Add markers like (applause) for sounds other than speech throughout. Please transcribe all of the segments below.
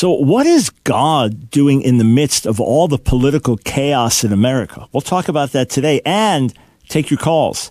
So, what is God doing in the midst of all the political chaos in America? We'll talk about that today and take your calls.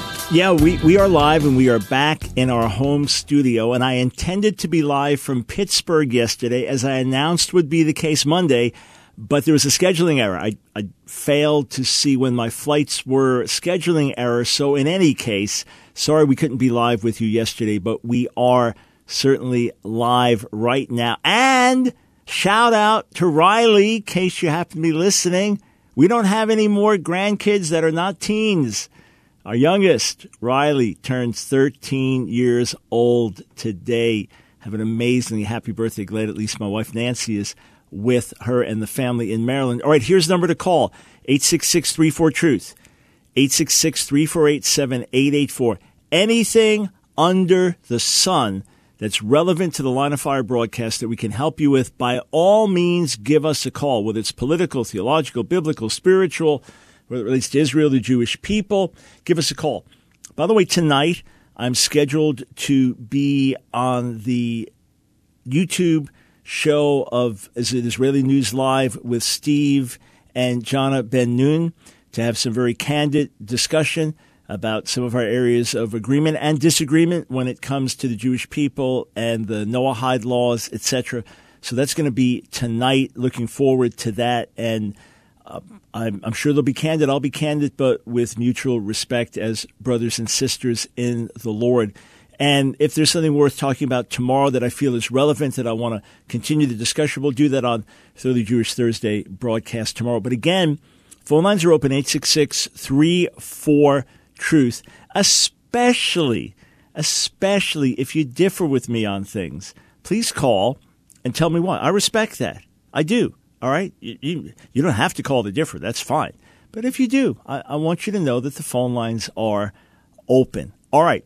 Yeah, we, we are live and we are back in our home studio. And I intended to be live from Pittsburgh yesterday, as I announced would be the case Monday, but there was a scheduling error. I, I failed to see when my flights were scheduling error. So, in any case, sorry we couldn't be live with you yesterday, but we are certainly live right now. And shout out to Riley, in case you happen to be listening. We don't have any more grandkids that are not teens. Our youngest, Riley, turns 13 years old today. Have an amazingly happy birthday. Glad at least my wife Nancy is with her and the family in Maryland. All right, here's the number to call 866 34 Truth, 866 348 7884. Anything under the sun that's relevant to the Line of Fire broadcast that we can help you with, by all means, give us a call, whether it's political, theological, biblical, spiritual whether it relates to Israel, the Jewish people, give us a call. By the way, tonight I'm scheduled to be on the YouTube show of Israeli News Live with Steve and Jana Ben Nun to have some very candid discussion about some of our areas of agreement and disagreement when it comes to the Jewish people and the Noahide laws, etc. So that's going to be tonight. Looking forward to that and uh, I'm, I'm, sure they'll be candid. I'll be candid, but with mutual respect as brothers and sisters in the Lord. And if there's something worth talking about tomorrow that I feel is relevant that I want to continue the discussion, we'll do that on Thoroughly Jewish Thursday broadcast tomorrow. But again, phone lines are open 866 34 Truth, especially, especially if you differ with me on things. Please call and tell me why. I respect that. I do. All right, you, you, don't have to call the differ. That's fine. But if you do, I, I want you to know that the phone lines are open. All right.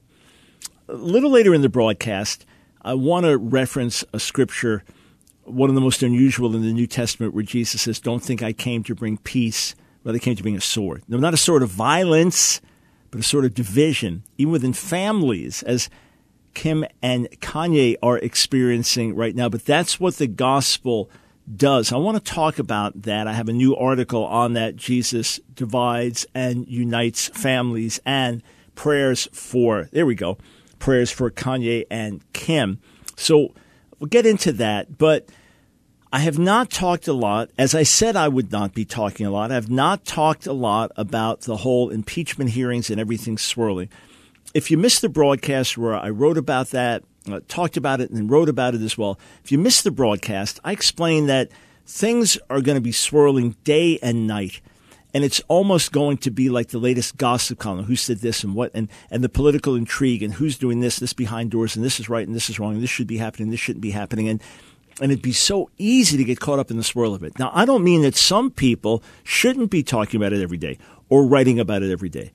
A little later in the broadcast, I want to reference a scripture, one of the most unusual in the New Testament, where Jesus says, Don't think I came to bring peace, but I came to bring a sword. No, not a sword of violence, but a sword of division, even within families, as Kim and Kanye are experiencing right now. But that's what the gospel does. I want to talk about that. I have a new article on that. Jesus divides and unites families and prayers for, there we go, prayers for Kanye and Kim. So we'll get into that. But I have not talked a lot, as I said I would not be talking a lot. I have not talked a lot about the whole impeachment hearings and everything swirling. If you missed the broadcast where I wrote about that, uh, talked about it and wrote about it as well. If you missed the broadcast, I explained that things are going to be swirling day and night. And it's almost going to be like the latest gossip column. Who said this and what, and, and the political intrigue and who's doing this, this behind doors, and this is right and this is wrong, and this should be happening, this shouldn't be happening. And, and it'd be so easy to get caught up in the swirl of it. Now, I don't mean that some people shouldn't be talking about it every day or writing about it every day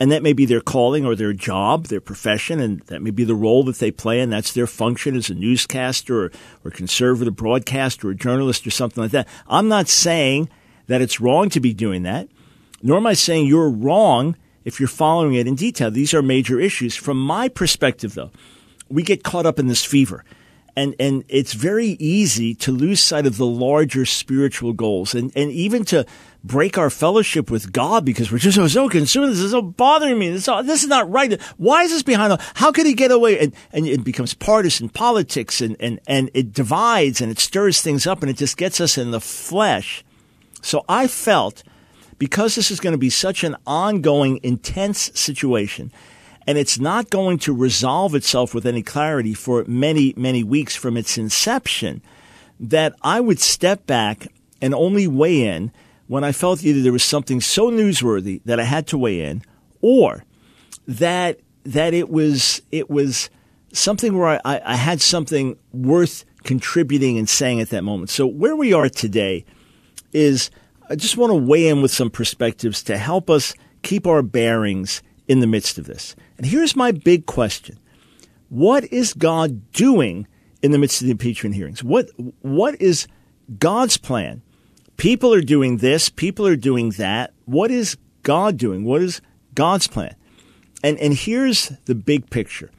and that may be their calling or their job, their profession, and that may be the role that they play, and that's their function as a newscaster or, or conservative broadcaster or journalist or something like that. I'm not saying that it's wrong to be doing that, nor am I saying you're wrong if you're following it in detail. These are major issues. From my perspective, though, we get caught up in this fever. And, and it's very easy to lose sight of the larger spiritual goals and, and even to break our fellowship with God because we're just so, consumed. This is so bothering me. This, this is not right. Why is this behind? How could he get away? And, and it becomes partisan politics and, and, and it divides and it stirs things up and it just gets us in the flesh. So I felt because this is going to be such an ongoing, intense situation, and it's not going to resolve itself with any clarity for many, many weeks from its inception, that I would step back and only weigh in when I felt either there was something so newsworthy that I had to weigh in, or that that it was it was something where I, I had something worth contributing and saying at that moment. So where we are today is I just want to weigh in with some perspectives to help us keep our bearings in the midst of this. And here's my big question. What is God doing in the midst of the impeachment hearings? What what is God's plan? People are doing this, people are doing that. What is God doing? What is God's plan? And and here's the big picture.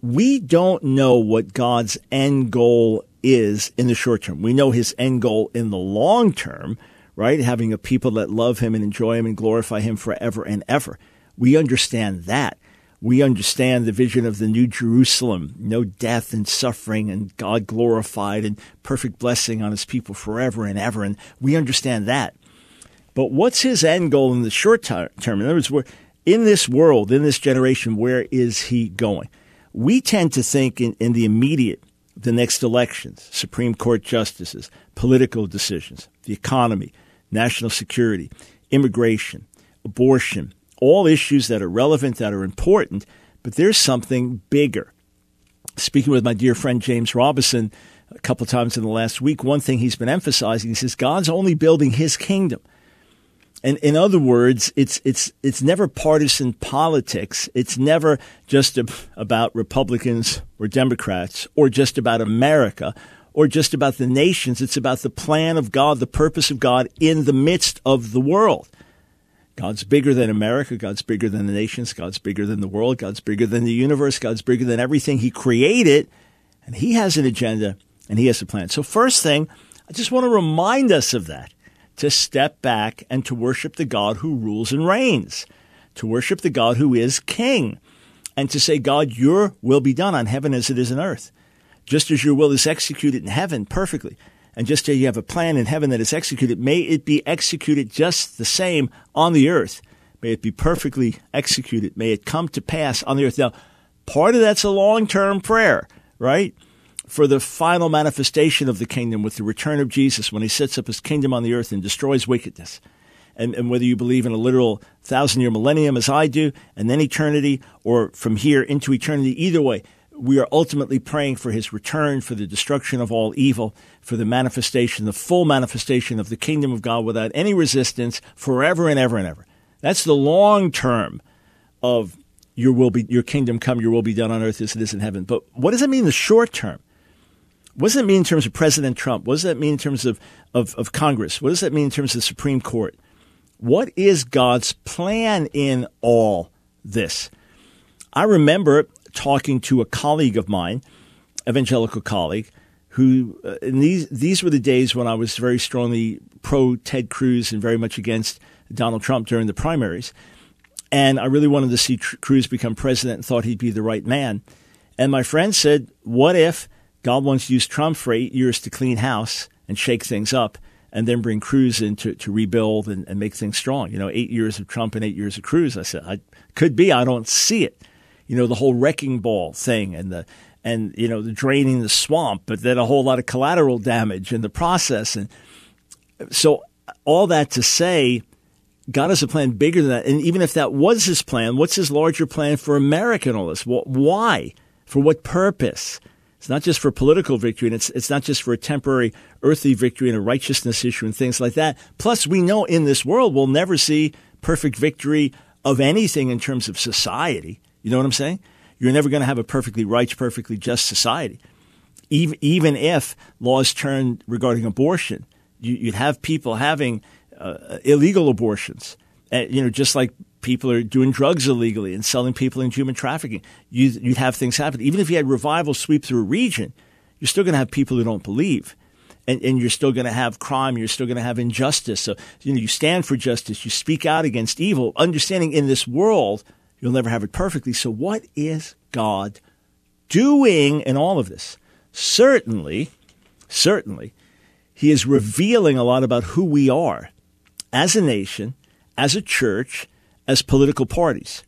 We don't know what God's end goal is in the short term. We know his end goal in the long term, right? Having a people that love him and enjoy him and glorify him forever and ever. We understand that. We understand the vision of the New Jerusalem, no death and suffering and God glorified and perfect blessing on his people forever and ever. And we understand that. But what's his end goal in the short term? In other words, we're in this world, in this generation, where is he going? We tend to think in, in the immediate, the next elections, Supreme Court justices, political decisions, the economy, national security, immigration, abortion, all issues that are relevant, that are important, but there's something bigger. Speaking with my dear friend James Robison a couple times in the last week, one thing he's been emphasizing, he says God's only building his kingdom. And in other words, it's it's it's never partisan politics. It's never just about Republicans or Democrats or just about America or just about the nations. It's about the plan of God, the purpose of God in the midst of the world. God's bigger than America. God's bigger than the nations. God's bigger than the world. God's bigger than the universe. God's bigger than everything He created. And He has an agenda and He has a plan. So, first thing, I just want to remind us of that to step back and to worship the God who rules and reigns, to worship the God who is King, and to say, God, your will be done on heaven as it is on earth. Just as your will is executed in heaven perfectly, and just as you have a plan in heaven that is executed, may it be executed just the same on the earth. May it be perfectly executed. May it come to pass on the earth. Now, part of that's a long term prayer, right? For the final manifestation of the kingdom with the return of Jesus when he sets up his kingdom on the earth and destroys wickedness. And, and whether you believe in a literal thousand year millennium as I do, and then eternity, or from here into eternity, either way, we are ultimately praying for his return, for the destruction of all evil, for the manifestation, the full manifestation of the kingdom of God without any resistance forever and ever and ever. That's the long term of your will be your kingdom come, your will be done on earth as it is in heaven. But what does it mean in the short term? What does it mean in terms of President Trump? What does that mean in terms of, of, of Congress? What does that mean in terms of the Supreme Court? What is God's plan in all this? I remember talking to a colleague of mine, evangelical colleague, who uh, and these these were the days when I was very strongly pro Ted Cruz and very much against Donald Trump during the primaries, and I really wanted to see Tr- Cruz become president and thought he'd be the right man. And my friend said, "What if God wants to use Trump for eight years to clean house and shake things up?" and then bring Cruz in to, to rebuild and, and, make things strong. You know, eight years of Trump and eight years of Cruz. I said, I could be. I don't see it you know, the whole wrecking ball thing and the and you know the draining the swamp, but then a whole lot of collateral damage in the process. And so all that to say, God has a plan bigger than that. And even if that was His plan, what's His larger plan for America and all this? Why? For what purpose? It's not just for political victory, and it's it's not just for a temporary earthly victory and a righteousness issue and things like that. Plus, we know in this world we'll never see perfect victory of anything in terms of society. You know what I'm saying? You're never going to have a perfectly righteous, perfectly just society. Even, even if laws turned regarding abortion, you, would have people having uh, illegal abortions. Uh, you know, just like people are doing drugs illegally and selling people in human trafficking. You'd, you'd have things happen. Even if you had revival sweep through a region, you're still going to have people who don't believe. And, and, you're still going to have crime. You're still going to have injustice. So, you know, you stand for justice. You speak out against evil, understanding in this world You'll never have it perfectly. So, what is God doing in all of this? Certainly, certainly, He is revealing a lot about who we are as a nation, as a church, as political parties.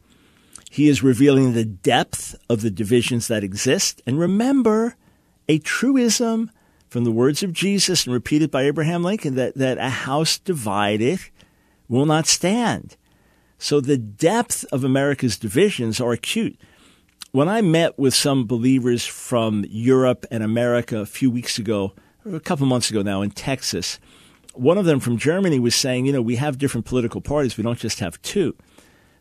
He is revealing the depth of the divisions that exist. And remember, a truism from the words of Jesus and repeated by Abraham Lincoln that, that a house divided will not stand. So the depth of America's divisions are acute. when I met with some believers from Europe and America a few weeks ago, a couple months ago now in Texas, one of them from Germany was saying, you know, we have different political parties. We don't just have two,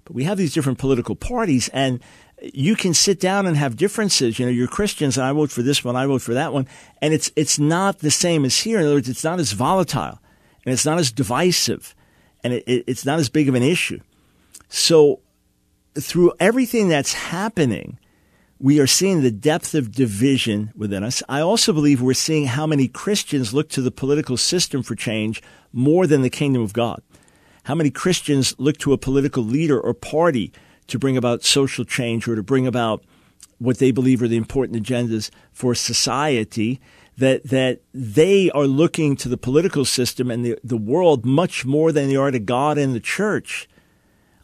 but we have these different political parties and you can sit down and have differences. You know, you're Christians and I vote for this one, I vote for that one. And it's, it's not the same as here. In other words, it's not as volatile and it's not as divisive and it, it, it's not as big of an issue. So through everything that's happening, we are seeing the depth of division within us. I also believe we're seeing how many Christians look to the political system for change more than the kingdom of God. How many Christians look to a political leader or party to bring about social change or to bring about what they believe are the important agendas for society that that they are looking to the political system and the, the world much more than they are to God and the church.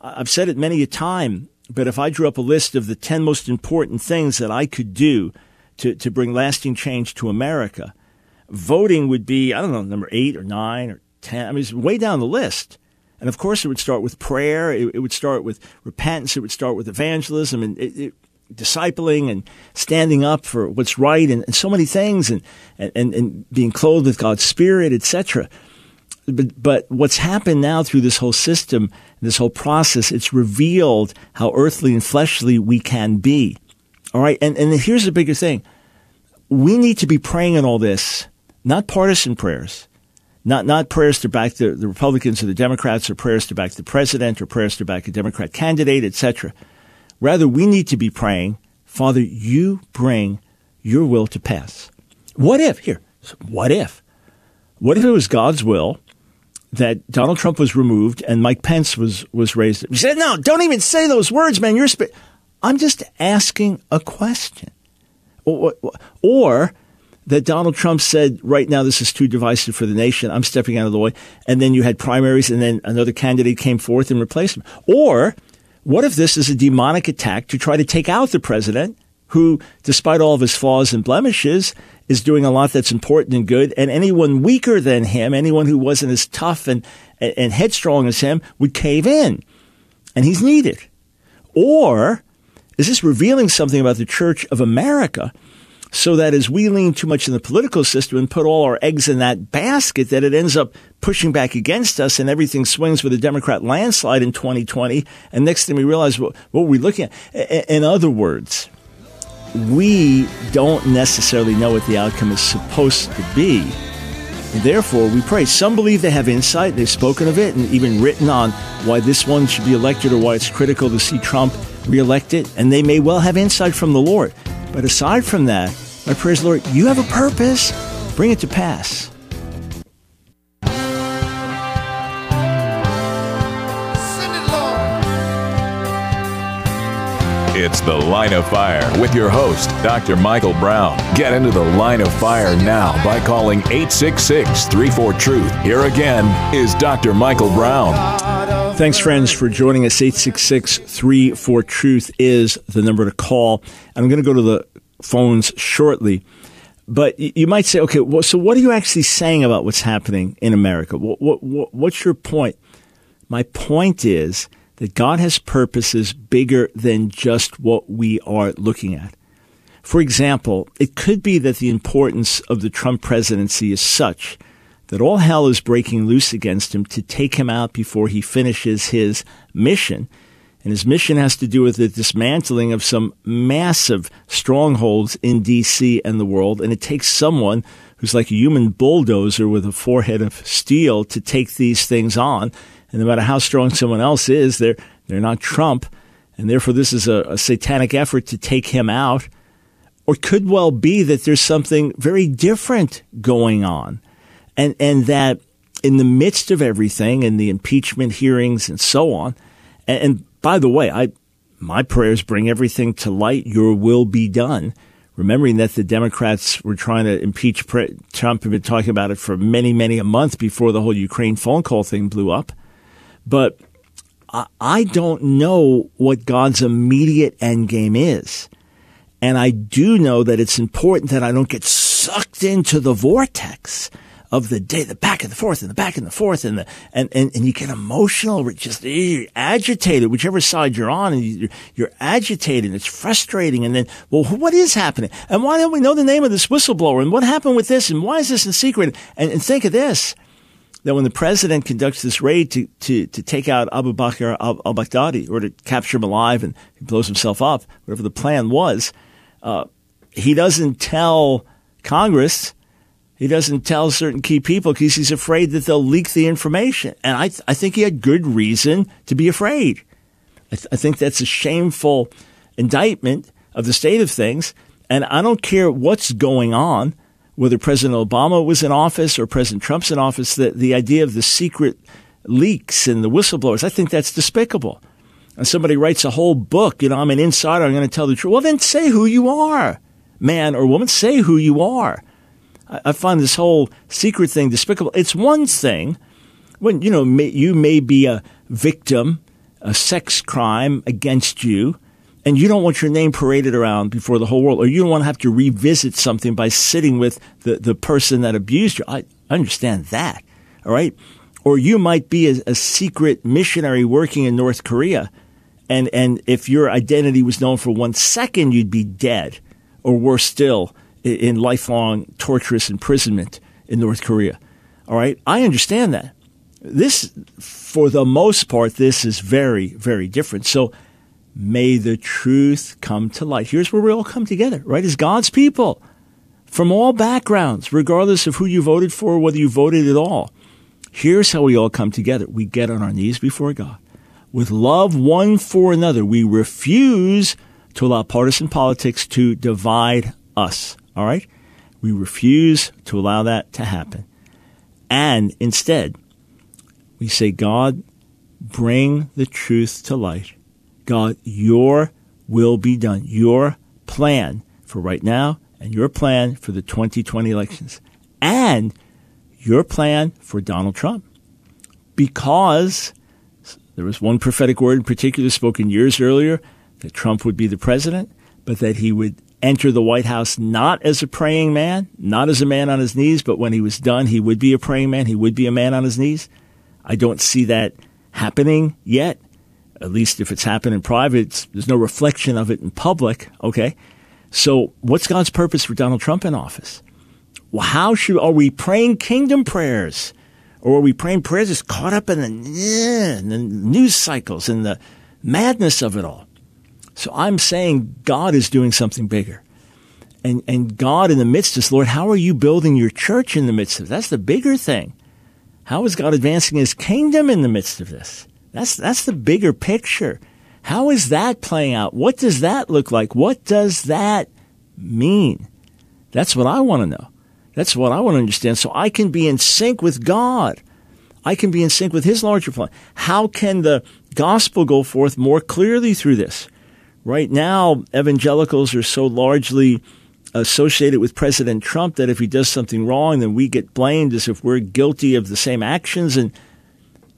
I've said it many a time, but if I drew up a list of the 10 most important things that I could do to, to bring lasting change to America, voting would be, I don't know, number eight or nine or 10. I mean, it's way down the list. And of course, it would start with prayer. It, it would start with repentance. It would start with evangelism and it, it, discipling and standing up for what's right and, and so many things and, and, and being clothed with God's Spirit, etc. But, but what's happened now through this whole system, this whole process, it's revealed how earthly and fleshly we can be. All right. And, and here's the bigger thing. We need to be praying in all this, not partisan prayers, not, not prayers to back the, the Republicans or the Democrats or prayers to back the president or prayers to back a Democrat candidate, etc. Rather, we need to be praying, Father, you bring your will to pass. What if, here, what if? What if it was God's will that Donald Trump was removed and Mike Pence was, was raised. He said, no, don't even say those words, man. You're, sp-. I'm just asking a question. Or, or, that Donald Trump said, right now, this is too divisive for the nation. I'm stepping out of the way. And then you had primaries and then another candidate came forth and replaced him. Or what if this is a demonic attack to try to take out the president who, despite all of his flaws and blemishes, is doing a lot that's important and good. And anyone weaker than him, anyone who wasn't as tough and, and headstrong as him, would cave in. And he's needed. Or is this revealing something about the Church of America? So that as we lean too much in the political system and put all our eggs in that basket, that it ends up pushing back against us and everything swings with a Democrat landslide in 2020. And next thing we realize, what, what were we looking at? In other words, we don't necessarily know what the outcome is supposed to be. And therefore, we pray. Some believe they have insight, they've spoken of it, and even written on why this one should be elected or why it's critical to see Trump reelected, and they may well have insight from the Lord. But aside from that, my prayers, Lord, you have a purpose, bring it to pass. It's The Line of Fire with your host, Dr. Michael Brown. Get into the line of fire now by calling 866 34 Truth. Here again is Dr. Michael Brown. Thanks, friends, for joining us. 866 34 Truth is the number to call. I'm going to go to the phones shortly. But you might say, okay, well, so what are you actually saying about what's happening in America? What, what, what's your point? My point is that God has purposes bigger than just what we are looking at. For example, it could be that the importance of the Trump presidency is such that all hell is breaking loose against him to take him out before he finishes his mission. And his mission has to do with the dismantling of some massive strongholds in D.C. and the world. And it takes someone who's like a human bulldozer with a forehead of steel to take these things on. And no matter how strong someone else is, they're, they're not Trump. And therefore, this is a, a satanic effort to take him out. Or could well be that there's something very different going on. And, and that in the midst of everything and the impeachment hearings and so on, and, and by the way, I, my prayers bring everything to light. Your will be done. Remembering that the Democrats were trying to impeach Trump, have been talking about it for many, many a month before the whole Ukraine phone call thing blew up. But I don't know what God's immediate end game is. And I do know that it's important that I don't get sucked into the vortex of the day, the back and the forth and the back and the forth and the, and, and, and you get emotional, just eh, you're agitated, whichever side you're on and you're, you're agitated. It's frustrating. And then, well, what is happening? And why don't we know the name of this whistleblower? And what happened with this? And why is this in secret? And, and think of this that when the president conducts this raid to, to, to take out Abu Bakr al Baghdadi or to capture him alive and he blows himself up, whatever the plan was, uh, he doesn't tell Congress, he doesn't tell certain key people because he's afraid that they'll leak the information. And I, th- I think he had good reason to be afraid. I, th- I think that's a shameful indictment of the state of things. And I don't care what's going on whether President Obama was in office or President Trump's in office, the, the idea of the secret leaks and the whistleblowers, I think that's despicable. And somebody writes a whole book, you know, I'm an insider, I'm going to tell the truth. Well, then say who you are, man or woman, say who you are. I, I find this whole secret thing despicable. It's one thing when, you know, may, you may be a victim, a sex crime against you, and you don't want your name paraded around before the whole world, or you don't want to have to revisit something by sitting with the, the person that abused you. I understand that. All right. Or you might be a, a secret missionary working in North Korea. And, and if your identity was known for one second, you'd be dead, or worse still, in, in lifelong torturous imprisonment in North Korea. All right. I understand that. This, for the most part, this is very, very different. So, May the truth come to light. Here's where we all come together, right? As God's people from all backgrounds, regardless of who you voted for whether you voted at all. Here's how we all come together. We get on our knees before God. With love one for another, we refuse to allow partisan politics to divide us. All right? We refuse to allow that to happen. And instead, we say, God, bring the truth to light God, your will be done. Your plan for right now and your plan for the 2020 elections and your plan for Donald Trump. Because there was one prophetic word in particular spoken years earlier that Trump would be the president, but that he would enter the White House not as a praying man, not as a man on his knees, but when he was done, he would be a praying man. He would be a man on his knees. I don't see that happening yet at least if it's happened in private, there's no reflection of it in public. Okay. So what's God's purpose for Donald Trump in office? Well, how should, are we praying kingdom prayers? Or are we praying prayers that's caught up in the, in the news cycles and the madness of it all? So I'm saying God is doing something bigger. And, and God in the midst of this, Lord, how are you building your church in the midst of this? That's the bigger thing. How is God advancing his kingdom in the midst of this? That's, that's the bigger picture. How is that playing out? What does that look like? What does that mean? That's what I want to know. That's what I want to understand. So I can be in sync with God. I can be in sync with His larger plan. How can the gospel go forth more clearly through this? Right now, evangelicals are so largely associated with President Trump that if he does something wrong, then we get blamed as if we're guilty of the same actions. And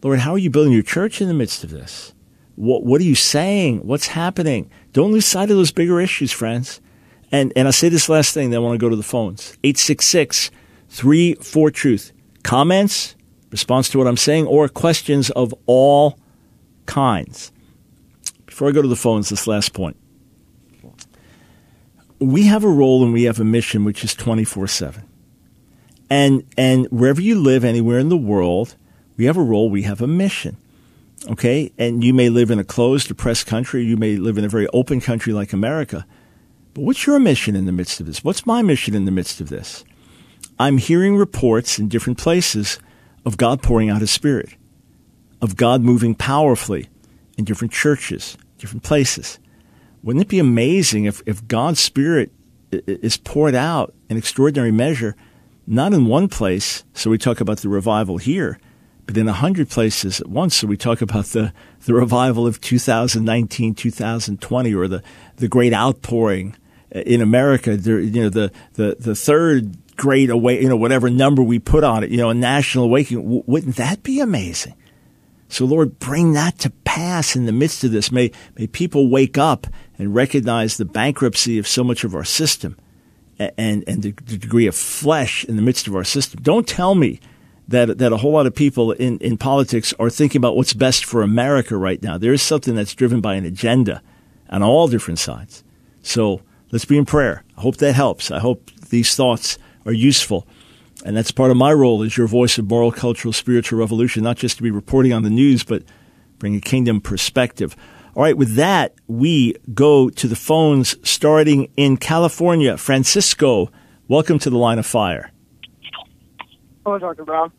Lord, how are you building your church in the midst of this? What, what are you saying? What's happening? Don't lose sight of those bigger issues, friends. And, and I'll say this last thing, then I want to go to the phones. 866 34 Truth. Comments, response to what I'm saying, or questions of all kinds. Before I go to the phones, this last point. We have a role and we have a mission which is 24 7. And, and wherever you live, anywhere in the world, we have a role, we have a mission. Okay? And you may live in a closed, depressed country, you may live in a very open country like America. But what's your mission in the midst of this? What's my mission in the midst of this? I'm hearing reports in different places of God pouring out His Spirit, of God moving powerfully in different churches, different places. Wouldn't it be amazing if, if God's Spirit is poured out in extraordinary measure, not in one place, so we talk about the revival here, but in a hundred places at once. So we talk about the, the revival of 2019, 2020, or the, the great outpouring in America. There, you know, the, the, the third great away, you know, whatever number we put on it, you know, a national awakening. W- wouldn't that be amazing? So Lord, bring that to pass in the midst of this. May, may people wake up and recognize the bankruptcy of so much of our system and, and the degree of flesh in the midst of our system. Don't tell me that that a whole lot of people in, in politics are thinking about what's best for America right now. There is something that's driven by an agenda on all different sides. So let's be in prayer. I hope that helps. I hope these thoughts are useful. And that's part of my role as your voice of moral, cultural, spiritual revolution, not just to be reporting on the news, but bring a kingdom perspective. All right, with that, we go to the phones starting in California. Francisco, welcome to the line of fire. Hello, Dr. Brown.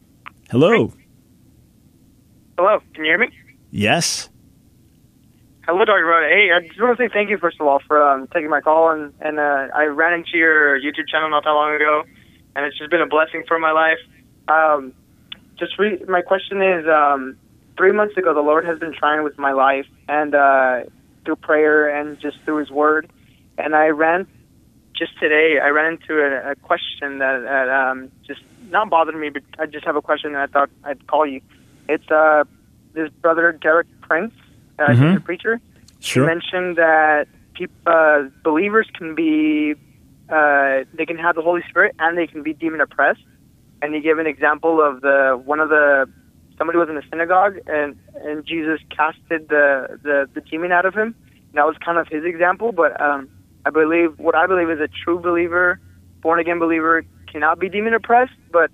Hello. Hello, can you hear me? Yes. Hello, Dr. Brown. Hey, I just want to say thank you, first of all, for um, taking my call. And, and uh, I ran into your YouTube channel not that long ago, and it's just been a blessing for my life. Um, just re- my question is um, three months ago, the Lord has been trying with my life, and uh, through prayer and just through His Word. And I ran just today, I ran into a, a question that, that um, just not bothered me, but I just have a question and I thought I'd call you. It's uh, this brother Derek Prince, uh, Mhm. he's a preacher. Sure. He mentioned that peop uh, believers can be, uh, they can have the Holy Spirit and they can be demon oppressed. And he gave an example of the one of the somebody was in a synagogue and and Jesus casted the the, the demon out of him. And that was kind of his example, but um, I believe what I believe is a true believer, born again believer, cannot be demon oppressed, but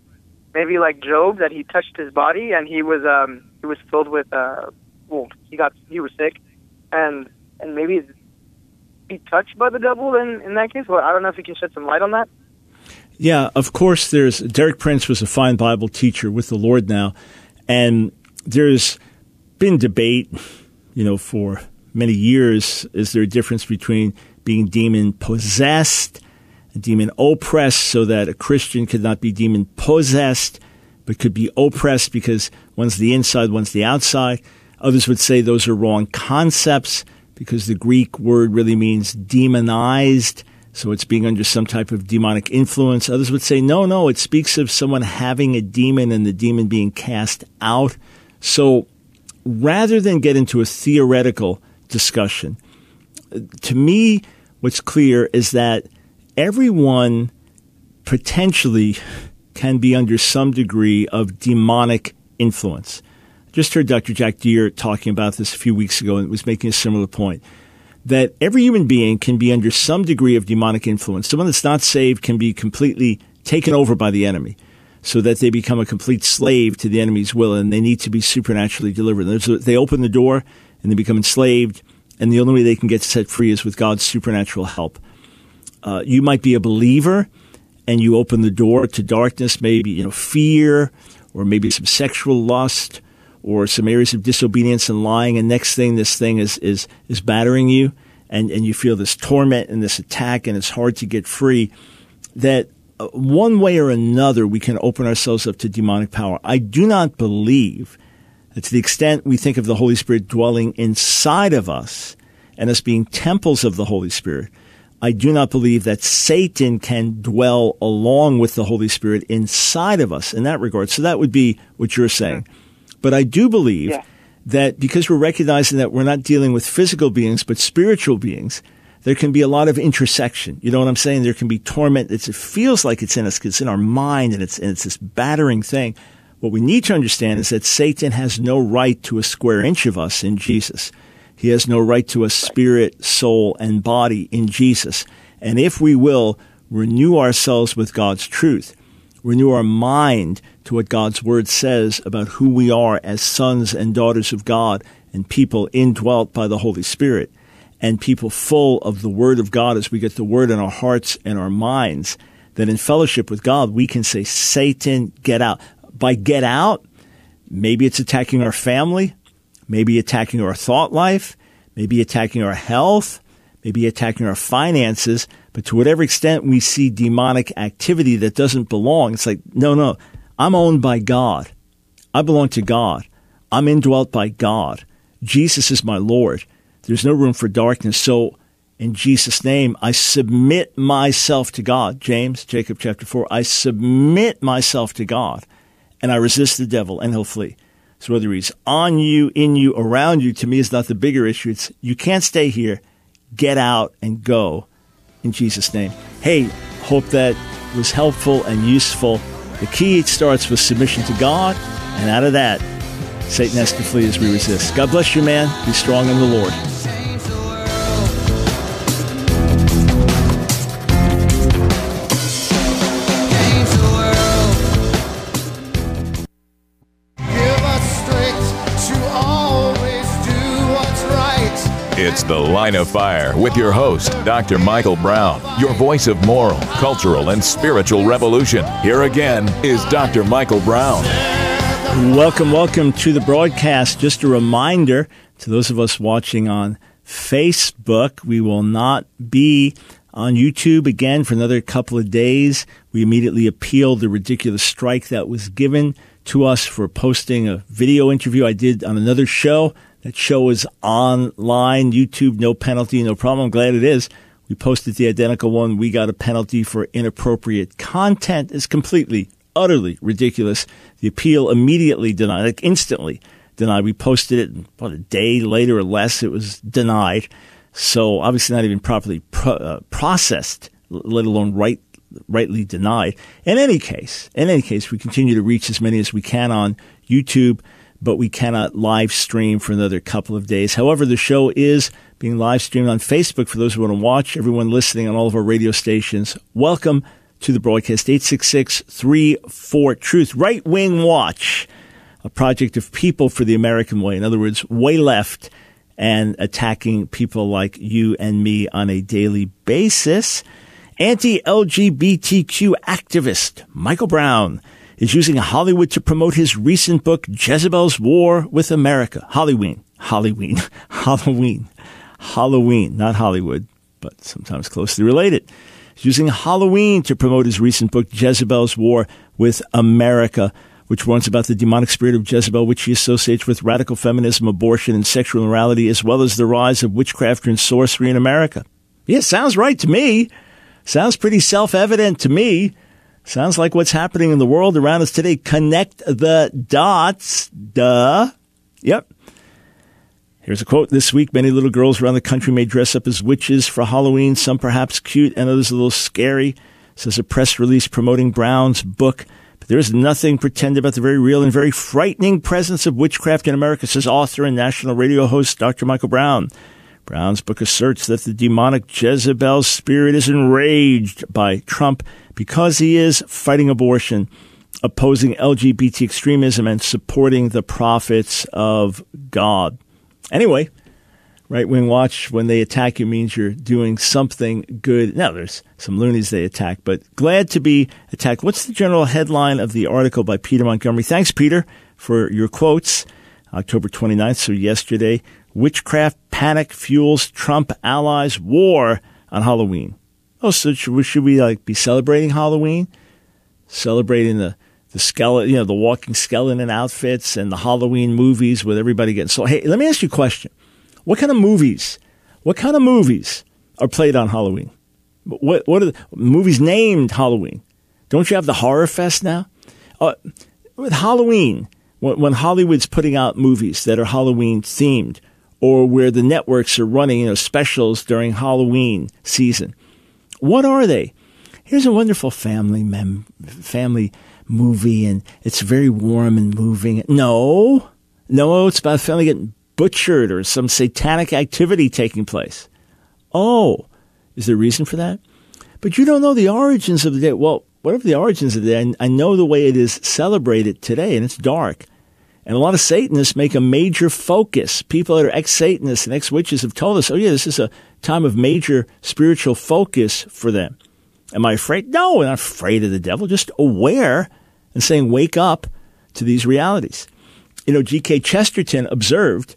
maybe like Job, that he touched his body and he was um he was filled with uh well he got he was sick, and and maybe be touched by the devil in in that case. Well, I don't know if you can shed some light on that. Yeah, of course. There's Derek Prince was a fine Bible teacher with the Lord now, and there's been debate, you know, for many years. Is there a difference between being demon possessed demon oppressed, so that a Christian could not be demon possessed, but could be oppressed because one's the inside, one's the outside? Others would say those are wrong concepts because the Greek word really means demonized. So it's being under some type of demonic influence. Others would say, no, no, it speaks of someone having a demon and the demon being cast out. So rather than get into a theoretical discussion, to me, what's clear is that everyone potentially can be under some degree of demonic influence. Just heard Dr. Jack Deere talking about this a few weeks ago and was making a similar point that every human being can be under some degree of demonic influence. Someone that's not saved can be completely taken over by the enemy so that they become a complete slave to the enemy's will and they need to be supernaturally delivered. They open the door and they become enslaved, and the only way they can get set free is with God's supernatural help. Uh, you might be a believer and you open the door to darkness, maybe you know fear, or maybe some sexual lust, or some areas of disobedience and lying. And next thing, this thing is is is battering you, and and you feel this torment and this attack, and it's hard to get free. That uh, one way or another, we can open ourselves up to demonic power. I do not believe that to the extent we think of the Holy Spirit dwelling inside of us and us being temples of the Holy Spirit, I do not believe that Satan can dwell along with the Holy Spirit inside of us in that regard. So that would be what you're saying. Hmm. But I do believe Yeah. that because we're recognizing that we're not dealing with physical beings, but spiritual beings, there can be a lot of intersection. You know what I'm saying? There can be torment. It's, it feels like it's in us it's in our mind and it's, and it's this battering thing. What we need to understand is that Satan has no right to a square inch of us in hmm. Jesus. He has no right to a spirit, soul, and body in Jesus. And if we will renew ourselves with God's truth, renew our mind to what God's word says about who we are as sons and daughters of God and people indwelt by the Holy Spirit and people full of the word of God as we get the word in our hearts and our minds, that in fellowship with God, we can say, Satan, get out. By get out, maybe it's attacking our family, maybe attacking our thought life, maybe attacking our health, maybe attacking our finances. But to whatever extent we see demonic activity that doesn't belong, it's like, no, no, I'm owned by God. I belong to God. I'm indwelt by God. Jesus is my Lord. There's no room for darkness. So, in Jesus' name, I submit myself to God. James, Jacob chapter 4. I submit myself to God and I resist the devil and he'll flee. So whether he's on you, in you, around you, to me is not the bigger issue. It's you can't stay here. Get out and go in Jesus' name. Hey, Hope that was helpful and useful. The key starts with submission to God, and out of that, Satan has to flee as we resist. God bless you, man. Be strong in the Lord. It's The Line of Fire with your host, Dr. Michael Brown, your voice of moral, cultural, and spiritual revolution. Here again is Dr. Michael Brown. Welcome, welcome to the broadcast. Just a reminder to those of us watching on Facebook, we will not be on YouTube again for another couple of days. We immediately appealed the ridiculous strike that was given to us for posting a video interview I did on another show. That show is online, YouTube, no penalty, no problem. I'm glad it is. We posted the identical one. We got a penalty for inappropriate content. It's completely, utterly ridiculous. The appeal immediately denied, like instantly denied. We posted it, about a day later or less, it was denied. So obviously not even properly pro- uh, processed, let alone right, rightly denied. In any case, in any case, we continue to reach as many as we can on YouTube but we cannot live stream for another couple of days. However, the show is being live streamed on Facebook for those who want to watch. Everyone listening on all of our radio stations, welcome to the broadcast 866 34 Truth. Right Wing Watch, a project of people for the American way. In other words, way left and attacking people like you and me on a daily basis. Anti LGBTQ activist Michael Brown is using Hollywood to promote his recent book, Jezebel's War with America. Halloween. Halloween. (laughs) Halloween. Halloween. Not Hollywood, but sometimes closely related. He's using Halloween to promote his recent book, Jezebel's War with America, which warns about the demonic spirit of Jezebel, which he associates with radical feminism, abortion, and sexual immorality, as well as the rise of witchcraft and sorcery in America. Yeah, sounds right to me. Sounds pretty self evident to me. Sounds like what's happening in the world around us today. Connect the dots. Duh. Yep. Here's a quote this week. Many little girls around the country may dress up as witches for Halloween, some perhaps cute and others a little scary, says a press release promoting Brown's book. But there is nothing pretend about the very real and very frightening presence of witchcraft in America, says author and national radio host Dr. Michael Brown. Brown's book asserts that the demonic Jezebel spirit is enraged by Trump because he is fighting abortion, opposing LGBT extremism, and supporting the prophets of God. Anyway, Right Wing Watch, when they attack you, means you're doing something good. Now, there's some loonies they attack, but glad to be attacked. What's the general headline of the article by Peter Montgomery? Thanks, Peter, for your quotes. October 29th, so yesterday. Witchcraft panic fuels Trump allies war on Halloween. Oh, so should, should we like be celebrating Halloween? Celebrating the the skeleton, you know, the walking skeleton outfits and the Halloween movies with everybody getting so. Hey, let me ask you a question: What kind of movies? What kind of movies are played on Halloween? What what are the movies named Halloween? Don't you have the horror fest now? Uh, with Halloween, when, when Hollywood's putting out movies that are Halloween themed, or where the networks are running you know, specials during Halloween season. What are they? Here's a wonderful family mem- family movie, and it's very warm and moving. No, no, it's about a family getting butchered or some satanic activity taking place. Oh, is there a reason for that? But you don't know the origins of the day. Well, whatever the origins of the day, I know the way it is celebrated today, and it's dark. And a lot of Satanists make a major focus. People that are ex Satanists and ex witches have told us, oh, yeah, this is a time of major spiritual focus for them. Am I afraid? No, I'm not afraid of the devil, just aware and saying, wake up to these realities. You know, G.K. Chesterton observed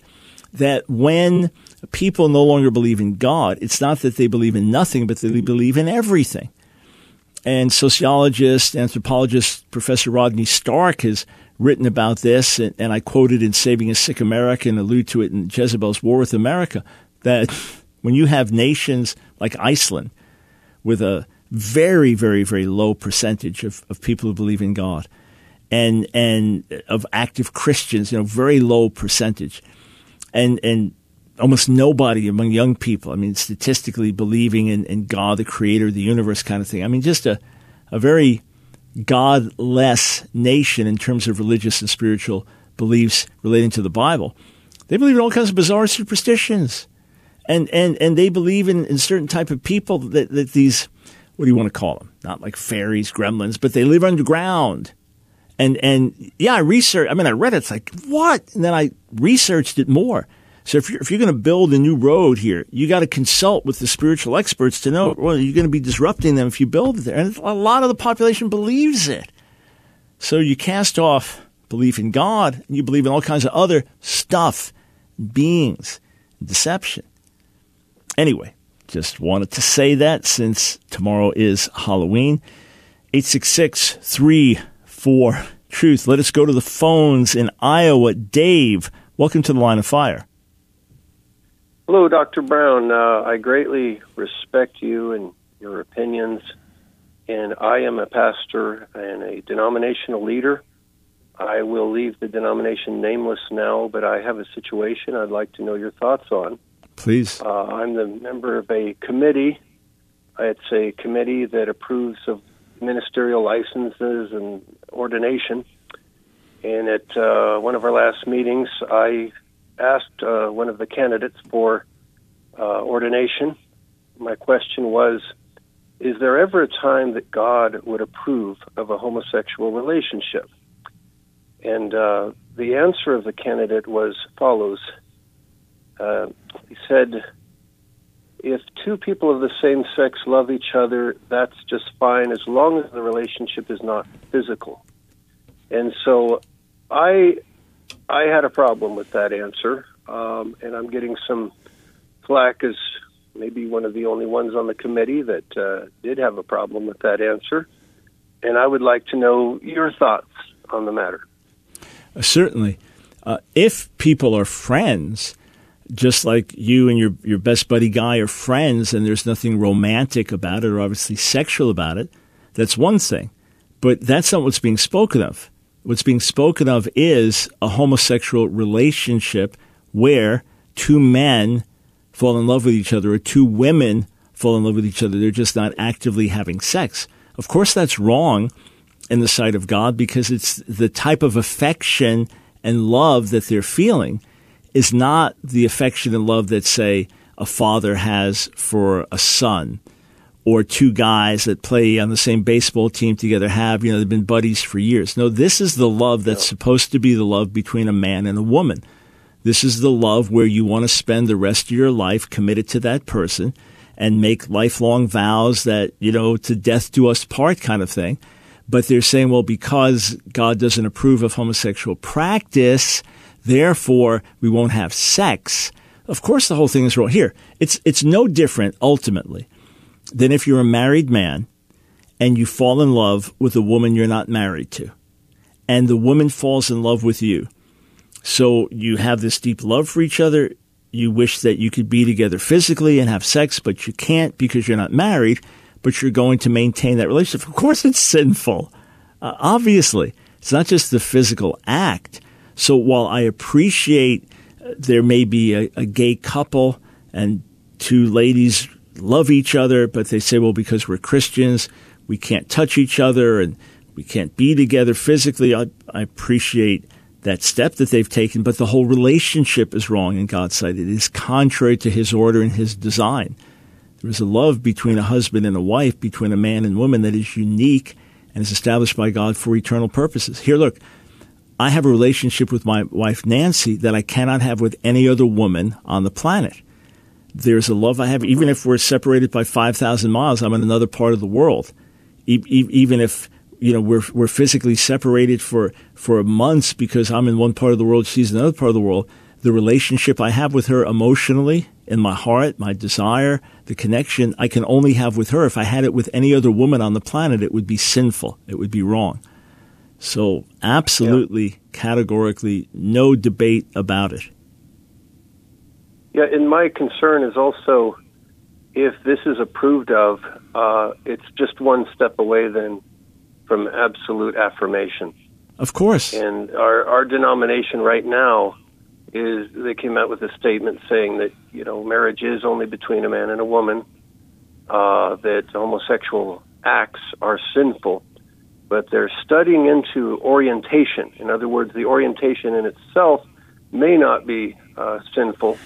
that when people no longer believe in God, it's not that they believe in nothing, but they believe in everything. And sociologist, anthropologist, Professor Rodney Stark has written about this, and, and I quoted in Saving a Sick America and allude to it in Jezebel's War with America, that (laughs) when you have nations like Iceland with a very, very, very low percentage of, of people who believe in God and and of active Christians, you know, very low percentage. And and almost nobody among young people. I mean, statistically believing in, in God, the creator the universe kind of thing. I mean, just a, a very godless nation in terms of religious and spiritual beliefs relating to the Bible. They believe in all kinds of bizarre superstitions. And, and, and they believe in, in certain type of people that, that these, what do you want to call them? Not like fairies, gremlins, but they live underground. And, and yeah, I researched, I mean, I read it, it's like, what? And then I researched it more. So if you're, if you're going to build a new road here, you got to consult with the spiritual experts to know, well, you're going to be disrupting them if you build there. And a lot of the population believes it. So you cast off belief in God and you believe in all kinds of other stuff, beings, deception. Anyway, just wanted to say that since tomorrow is Halloween. 866 34 Truth. Let us go to the phones in Iowa. Dave, welcome to the line of fire. Hello, Dr. Brown. Uh, I greatly respect you and your opinions, and I am a pastor and a denominational leader. I will leave the denomination nameless now, but I have a situation I'd like to know your thoughts on. Please. Uh, I'm the member of a committee. It's a committee that approves of ministerial licenses and ordination. And at uh, one of our last meetings, I asked uh, one of the candidates for uh, ordination. My question was Is there ever a time that God would approve of a homosexual relationship? And uh, the answer of the candidate was follows. Uh, he said, if two people of the same sex love each other, that's just fine as long as the relationship is not physical. And so I I had a problem with that answer, um, and I'm getting some flack as maybe one of the only ones on the committee that uh, did have a problem with that answer. And I would like to know your thoughts on the matter. Uh, certainly. Uh, if people are friends, just like you and your, your best buddy guy are friends, and there's nothing romantic about it or obviously sexual about it, that's one thing. But that's not what's being spoken of. What's being spoken of is a homosexual relationship where two men fall in love with each other or two women fall in love with each other. They're just not actively having sex. Of course, that's wrong in the sight of God because it's the type of affection and love that they're feeling is not the affection and love that, say, a father has for a son or two guys that play on the same baseball team together have, you know, they've been buddies for years. No, this is the love that's supposed to be the love between a man and a woman. This is the love where you want to spend the rest of your life committed to that person and make lifelong vows that, you know, to death do us part kind of thing. But they're saying, well, because God doesn't approve of homosexual practice, therefore we won't have sex. Of course, the whole thing is wrong. Here, it's, it's no different ultimately than if you're a married man and you fall in love with a woman you're not married to, and the woman falls in love with you. So you have this deep love for each other. You wish that you could be together physically and have sex, but you can't because you're not married, but you're going to maintain that relationship. Of course, it's sinful. Uh, obviously, it's not just the physical act. So while I appreciate uh, there may be a, a gay couple and two ladies love each other, but they say, well, because we're Christians, we can't touch each other and we can't be together physically. I, I appreciate that step that they've taken, but the whole relationship is wrong in God's sight. It is contrary to His order and His design. There is a love between a husband and a wife, between a man and woman that is unique and is established by God for eternal purposes. Here, look, I have a relationship with my wife Nancy that I cannot have with any other woman on the planet there's a love I have, even if we're separated by 5,000 miles, I'm in another part of the world. E- e- even if, you know, we're, we're physically separated for, for months because I'm in one part of the world, she's in another part of the world, the relationship I have with her emotionally, in my heart, my desire, the connection I can only have with her. If I had it with any other woman on the planet, it would be sinful. It would be wrong. So, absolutely, yeah. categorically, no debate about it. Yeah, and my concern is also if this is approved of, uh, it's just one step away then from absolute affirmation. Of course. And our, our denomination right now is they came out with a statement saying that you know marriage is only between a man and a woman, uh, that homosexual acts are sinful, but they're studying into orientation. In other words, the orientation in itself may not be uh, sinful,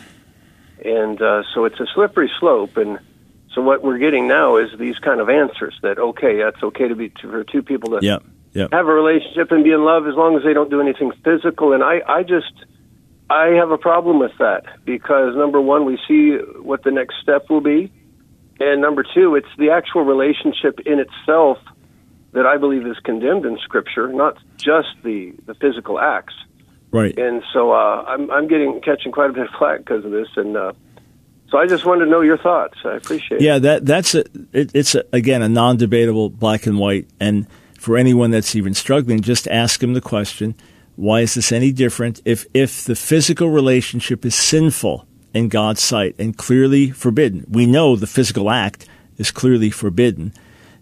and uh, so it's a slippery slope. And so what we're getting now is these kind of answers that okay, that's okay to be for two people to yep, yep. have a relationship and be in love as long as they don't do anything physical. And I, I just I have a problem with that because number one, we see what the next step will be, and number two, it's the actual relationship in itself that I believe is condemned in Scripture, not just the the physical acts. Right. And so uh, I'm I'm getting catching quite a bit of flack because of this, and uh, so I just wanted to know your thoughts. I appreciate. Yeah, it. that that's a, it, it's a, again a non-debatable black and white, and for anyone that's even struggling, just ask him the question why is this any different? If, if the physical relationship is sinful in God's sight and clearly forbidden, we know the physical act is clearly forbidden,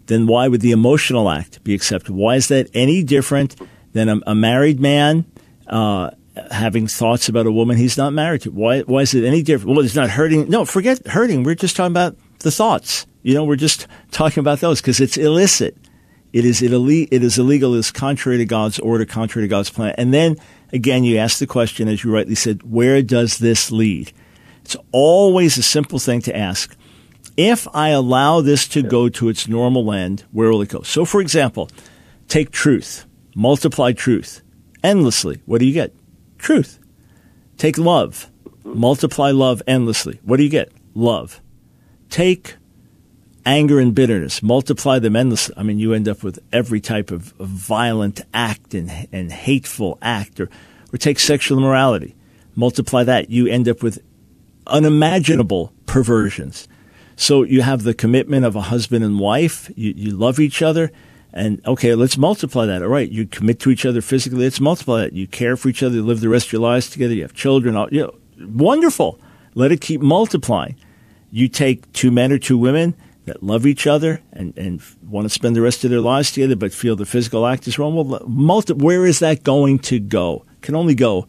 then why would the emotional act be accepted? Why is that any different than a, a married man uh, having thoughts about a woman he's not married to? Why, why is it any different? Well, it's not hurting. No, forget hurting. We're just talking about the thoughts. You know, we're just talking about those because it's illicit. It is it, it is illegal. It is contrary to God's order, contrary to God's plan. And then again, you ask the question, as you rightly said, where does this lead? It's always a simple thing to ask. If I allow this to go to its normal end, where will it go? So, for example, take truth, multiply truth endlessly. What do you get? Truth. Take love, multiply love endlessly. What do you get? Love. Take anger and bitterness, multiply them endlessly. I mean, you end up with every type of, violent act and, and hateful act, or, or take sexual immorality, multiply that, you end up with unimaginable perversions. So you have the commitment of a husband and wife, you, you love each other, and okay, let's multiply that. All right, you commit to each other physically, let's multiply that. You care for each other, you live the rest of your lives together, you have children, all, you know, wonderful. Let it keep multiplying. You take two men or two women, that love each other and, and want to spend the rest of their lives together, but feel the physical act is wrong. Well, multi- where is that going to go? It can only go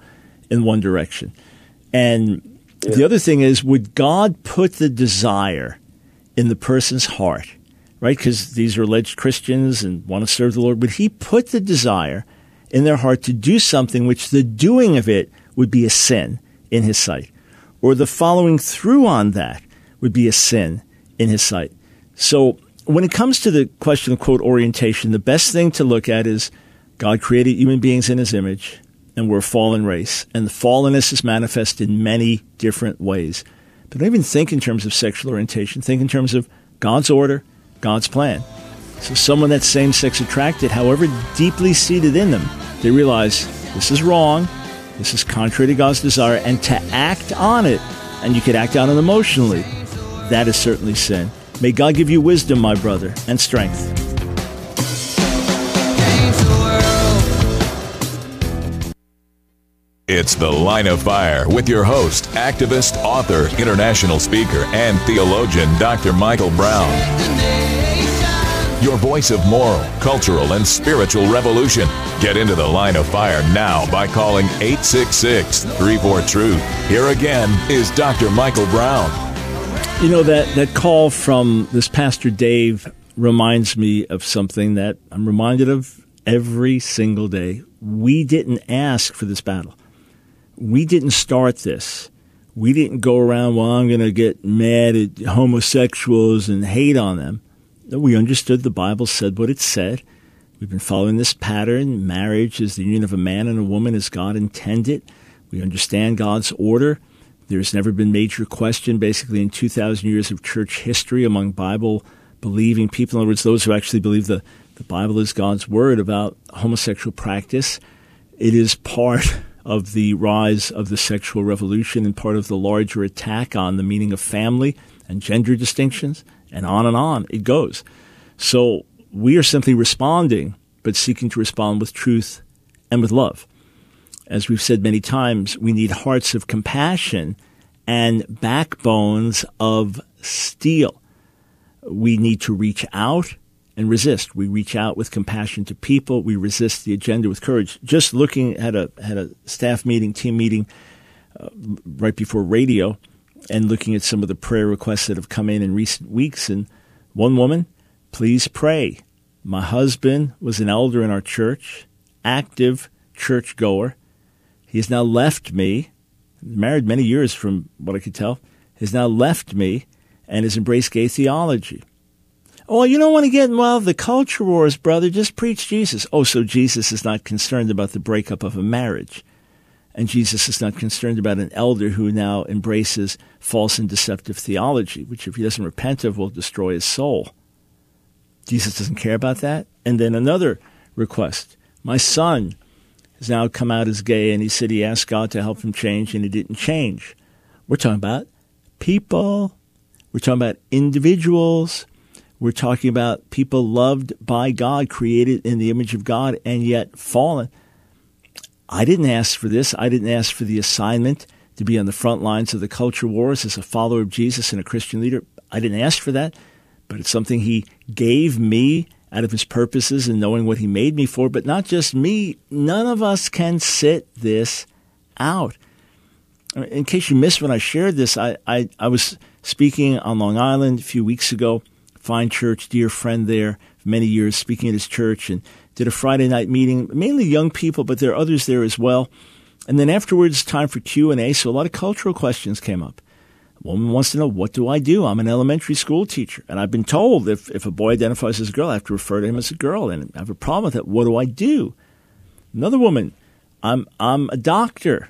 in one direction. And yeah. the other thing is, would God put the desire in the person's heart, right? Because these are alleged Christians and want to serve the Lord. Would He put the desire in their heart to do something which the doing of it would be a sin in His sight? Or the following through on that would be a sin in His sight? So when it comes to the question of quote orientation, the best thing to look at is God created human beings in his image and we're a fallen race. And the fallenness is manifest in many different ways. But don't even think in terms of sexual orientation. Think in terms of God's order, God's plan. So someone that's same sex attracted, however deeply seated in them, they realize this is wrong, this is contrary to God's desire, and to act on it, and you could act on it emotionally, that is certainly sin. May God give you wisdom, my brother, and strength. It's The Line of Fire with your host, activist, author, international speaker, and theologian, Dr. Michael Brown. Your voice of moral, cultural, and spiritual revolution. Get into the line of fire now by calling 866 34 Truth. Here again is Dr. Michael Brown. You know that that call from this pastor Dave reminds me of something that I'm reminded of every single day. We didn't ask for this battle. We didn't start this. We didn't go around, well, I'm going to get mad at homosexuals and hate on them. We understood the Bible said what it said. We've been following this pattern. Marriage is the union of a man and a woman as God intended. We understand God's order. There's never been major question, basically, in 2,000 years of church history among Bible believing people. In other words, those who actually believe the, the Bible is God's word about homosexual practice. It is part (laughs) of the rise of the sexual revolution and part of the larger attack on the meaning of family and gender distinctions, and on and on it goes. So we are simply responding, but seeking to respond with truth and with love as we've said many times, we need hearts of compassion and backbones of steel. We need to reach out and resist. We reach out with compassion to people. We resist the agenda with courage. Just looking at a had a staff meeting, team meeting uh, right before radio and looking at some of the prayer requests that have come in in recent weeks. And one woman, please pray. My husband was an elder in our church, active churchgoer. He has now left me, married many years from what I could tell, has now left me and has embraced gay theology. Oh, you don't want to get involved the culture wars, brother. Just preach Jesus. Oh, so Jesus is not concerned about the breakup of a marriage. And Jesus is not concerned about an elder who now embraces false and deceptive theology, which, if he doesn't repent of, will destroy his soul. Jesus doesn't care about that. And then another request. My son has now come out as gay, and he said he asked God to help him change, and he didn't change. We're talking about people. We're talking about individuals. We're talking about people loved by God, created in the image of God, and yet fallen. I didn't ask for this. I didn't ask for the assignment to be on the front lines of the culture wars as a follower of Jesus and a Christian leader. I didn't ask for that, but it's something He gave me out of His purposes and knowing what He made me for. But not just me, none of us can sit this out. In case you missed when I shared this, I, I, I was speaking on Long Island a few weeks ago. Fine church, dear friend there, many years, speaking at his church, and did a Friday night meeting, mainly young people, but there are others there as well. And then afterwards, time for Q and A. So a lot of cultural questions came up. A woman wants to know, what do I do? I'm an elementary school teacher. And I've been told if, if a boy identifies as a girl, I have to refer to him as a girl. And I have a problem with that. What do I do? Another woman, I'm, I'm a doctor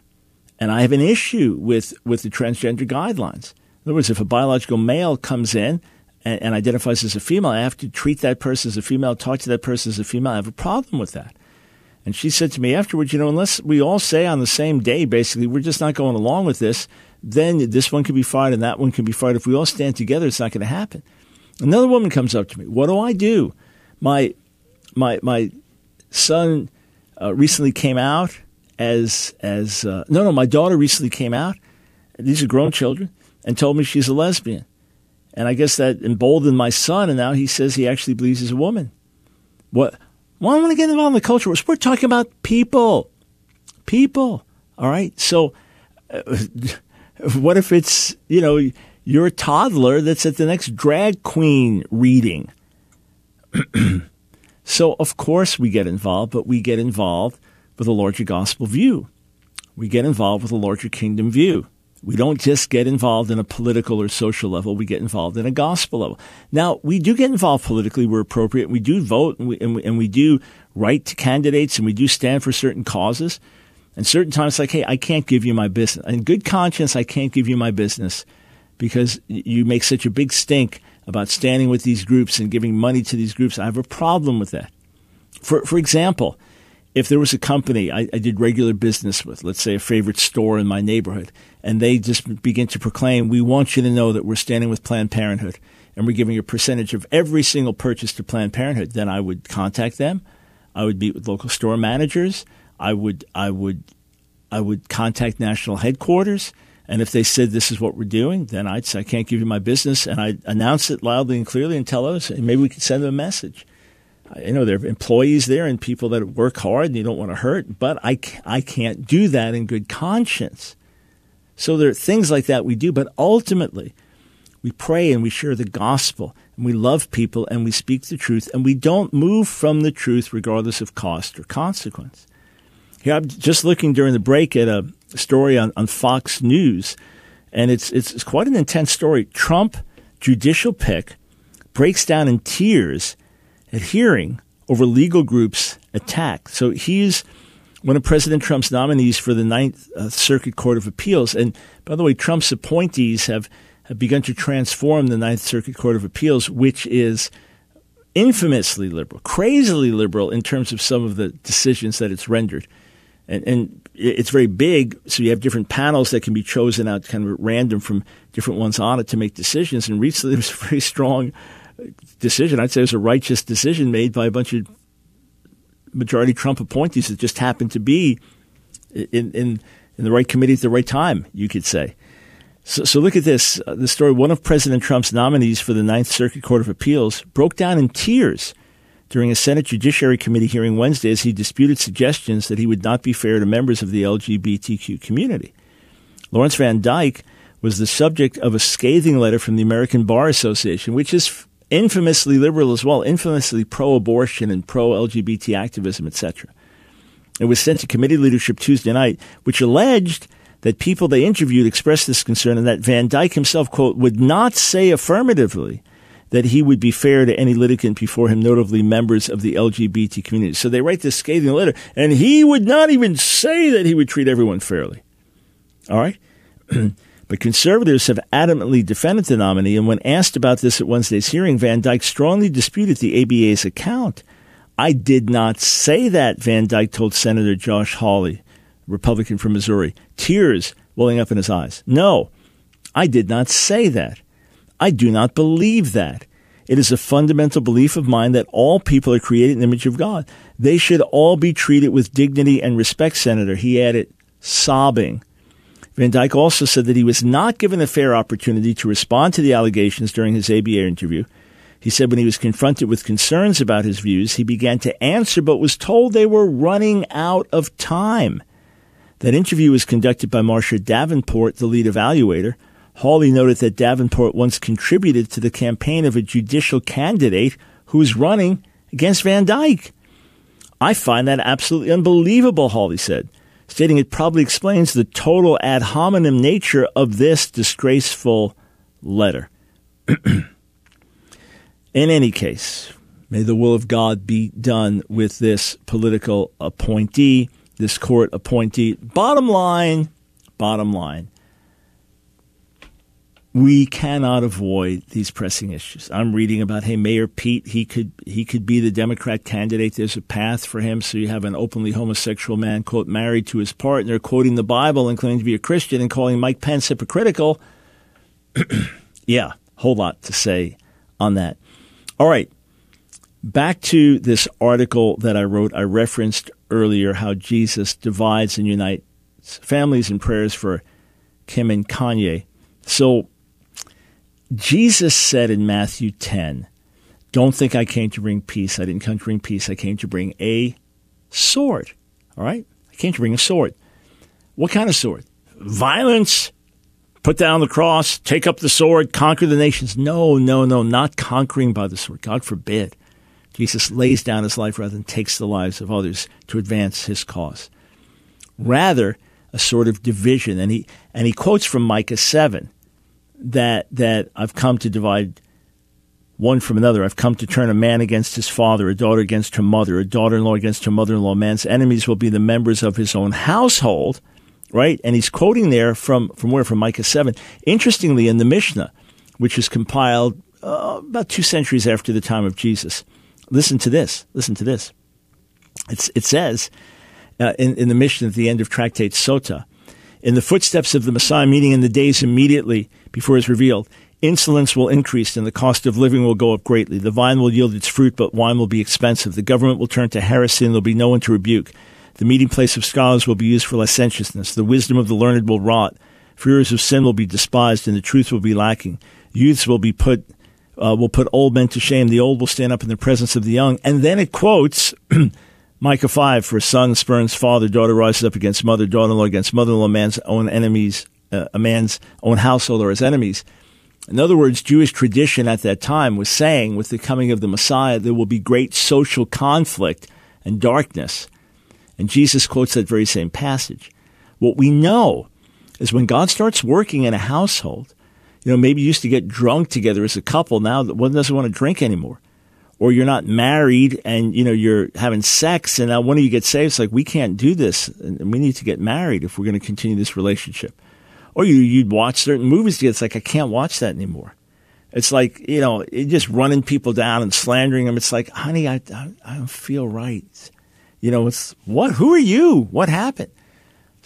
and I have an issue with, with the transgender guidelines. In other words, if a biological male comes in and, and, identifies as a female, I have to treat that person as a female, talk to that person as a female. I have a problem with that. And she said to me afterwards, you know, unless we all say on the same day, basically, we're just not going along with this, then this one can be fired and that one can be fired. If we all stand together, it's not going to happen. Another woman comes up to me. What do I do? My my my son uh, recently came out as as uh, no no my daughter recently came out. These are grown children and told me she's a lesbian. And I guess that emboldened my son, and now he says he actually believes he's a woman. What? Why well, I want to get involved in the culture We're talking about people. People. All right? So, uh, (laughs) what if it's, you know, your toddler that's at the next drag queen reading? (clears throat) so, of course, we get involved, but we get involved with a larger gospel view. We get involved with a larger kingdom view. We don't just get involved in a political or social level. We get involved in a gospel level. Now, we do get involved politically where appropriate. We do vote and we, and we, and we do write to candidates and we do stand for certain causes. And certain times, like, hey, I can't give you my business. In good conscience, I can't give you my business because you make such a big stink about standing with these groups and giving money to these groups. I have a problem with that. For, for example, if there was a company I, I, did regular business with, let's say a favorite store in my neighborhood, and they just begin to proclaim, we want you to know that we're standing with Planned Parenthood and we're giving a percentage of every single purchase to Planned Parenthood, then I would contact them. I would meet with local store managers. I would, I would, I would contact national headquarters. And if they said this is what we're doing, then I'd say I can't give you my business, and I'd announce it loudly and clearly and tell us, And maybe we could send them a message you know, there are employees there and people that work hard and you don't want to hurt, but I, I can't do that in good conscience. So there are things like that we do, but ultimately we pray and we share the gospel and we love people and we speak the truth and we don't move from the truth regardless of cost or consequence. Here, I'm just looking during the break at a story on, on Fox News, and it's, it's, it's quite an intense story. Trump judicial pick breaks down in tears at hearing over legal groups' attack. So he's one of President Trump's nominees for the Ninth uh, Circuit Court of Appeals. And by the way, Trump's appointees have, have begun to transform the Ninth Circuit Court of Appeals, which is infamously liberal, crazily liberal in terms of some of the decisions that it's rendered. And, and it's very big, so you have different panels that can be chosen out kind of random from different ones on it to make decisions. And recently (laughs) there was a very strong decision. I'd say it was a righteous decision made by a bunch of majority Trump appointees that just happened to be in, in, in the right committee at the right time, you could say. So, so look at this. Uh, the story one of President Trump's nominees for the Ninth Circuit Court of Appeals broke down in tears during a Senate Judiciary Committee hearing Wednesday as he disputed suggestions that he would not be fair to members of the LGBTQ community. Lawrence VanDyke was the subject of a scathing letter from the American Bar Association, which is infamously liberal as well, infamously pro-abortion and pro-LGBT activism, etc. It was sent to committee leadership Tuesday night, which alleged that people they interviewed expressed this concern and that VanDyke himself, quote, would not say affirmatively that he would be fair to any litigant before him, notably members of the LGBT community. So they write this scathing letter, and he would not even say that he would treat everyone fairly. All right? (clears throat) but conservatives have adamantly defended the nominee, and when asked about this at Wednesday's hearing, VanDyke strongly disputed the ABA's account. I did not say that, VanDyke told Senator Josh Hawley, Republican from Missouri, tears welling up in his eyes. No, I did not say that. I do not believe that. It is a fundamental belief of mine that all people are created in the image of God. They should all be treated with dignity and respect, Senator. He added, sobbing. VanDyke also said that he was not given a fair opportunity to respond to the allegations during his ABA interview. He said when he was confronted with concerns about his views, he began to answer but was told they were running out of time. That interview was conducted by Marcia Davenport, the lead evaluator. Hawley noted that Davenport once contributed to the campaign of a judicial candidate who was running against VanDyke. I find that absolutely unbelievable, Hawley said, stating it probably explains the total ad hominem nature of this disgraceful letter. (clears throat) In any case, may the will of God be done with this political appointee, this court appointee. Bottom line, bottom line we cannot avoid these pressing issues. I'm reading about hey Mayor Pete he could he could be the Democrat candidate. There's a path for him. So you have an openly homosexual man quote married to his partner, quoting the Bible and claiming to be a Christian and calling Mike Pence hypocritical. (clears throat) yeah, whole lot to say on that. All right. Back to this article that I wrote. I referenced earlier how Jesus divides and unites families in prayers for Kim and Kanye. So Jesus said in Matthew 10, Don't think I came to bring peace. I didn't come to bring peace. I came to bring a sword. All right? I came to bring a sword. What kind of sword? Violence. Put down the cross, take up the sword, conquer the nations. No, no, no, not conquering by the sword. God forbid. Jesus lays down his life rather than takes the lives of others to advance his cause. Rather, a sort of division. And he, and he quotes from Micah 7 that that I've come to divide one from another. I've come to turn a man against his father, a daughter against her mother, a daughter-in-law against her mother-in-law. Man's enemies will be the members of his own household, right? And he's quoting there from from where from Micah seven. Interestingly, in the Mishnah, which is compiled uh, about two centuries after the time of Jesus, listen to this. Listen to this. It's, it says uh, in, in the Mishnah at the end of Tractate Sota in the footsteps of the Messiah, meaning in the days immediately before his revealed, insolence will increase and the cost of living will go up greatly. The vine will yield its fruit, but wine will be expensive. The government will turn to heresy and there'll be no one to rebuke. The meeting place of scholars will be used for licentiousness. The wisdom of the learned will rot. Fears of sin will be despised and the truth will be lacking. Youths will be put, uh, will put old men to shame. The old will stand up in the presence of the young. And then it quotes (clears throat) Micah 5, for son spurns father, daughter rises up against mother, daughter-in-law against mother-in-law, man's own enemies, uh, a man's own household or his enemies. In other words, Jewish tradition at that time was saying with the coming of the Messiah, there will be great social conflict and darkness. And Jesus quotes that very same passage. What we know is when God starts working in a household, you know, maybe you used to get drunk together as a couple. Now one doesn't want to drink anymore or you're not married and you know you're having sex and now one of you gets saved it's like we can't do this and we need to get married if we're going to continue this relationship. Or you you'd watch certain movies together it's like i can't watch that anymore. It's like you know it just running people down and slandering them. It's like honey i, I, I don't feel right. You know it's what who are you? What happened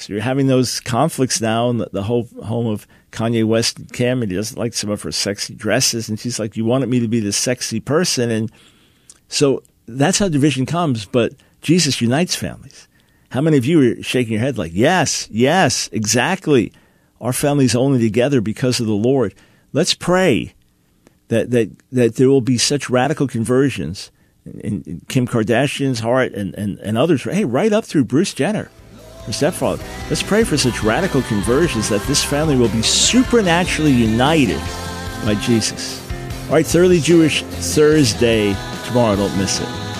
so you're having those conflicts now in the, the whole home of Kanye West and Kim, and he doesn't like some of her sexy dresses. And she's like, You wanted me to be the sexy person. And so that's how division comes. But Jesus unites families. How many of you are shaking your head like, Yes, yes, exactly. Our family's only together because of the Lord. Let's pray that, that, that there will be such radical conversions in, in Kim Kardashian's heart and, and, and others. Hey, right up through Bruce Jenner her stepfather. Let's pray for such radical conversions that this family will be supernaturally united by Jesus. All right, Thoroughly Jewish Thursday. Tomorrow, don't miss it.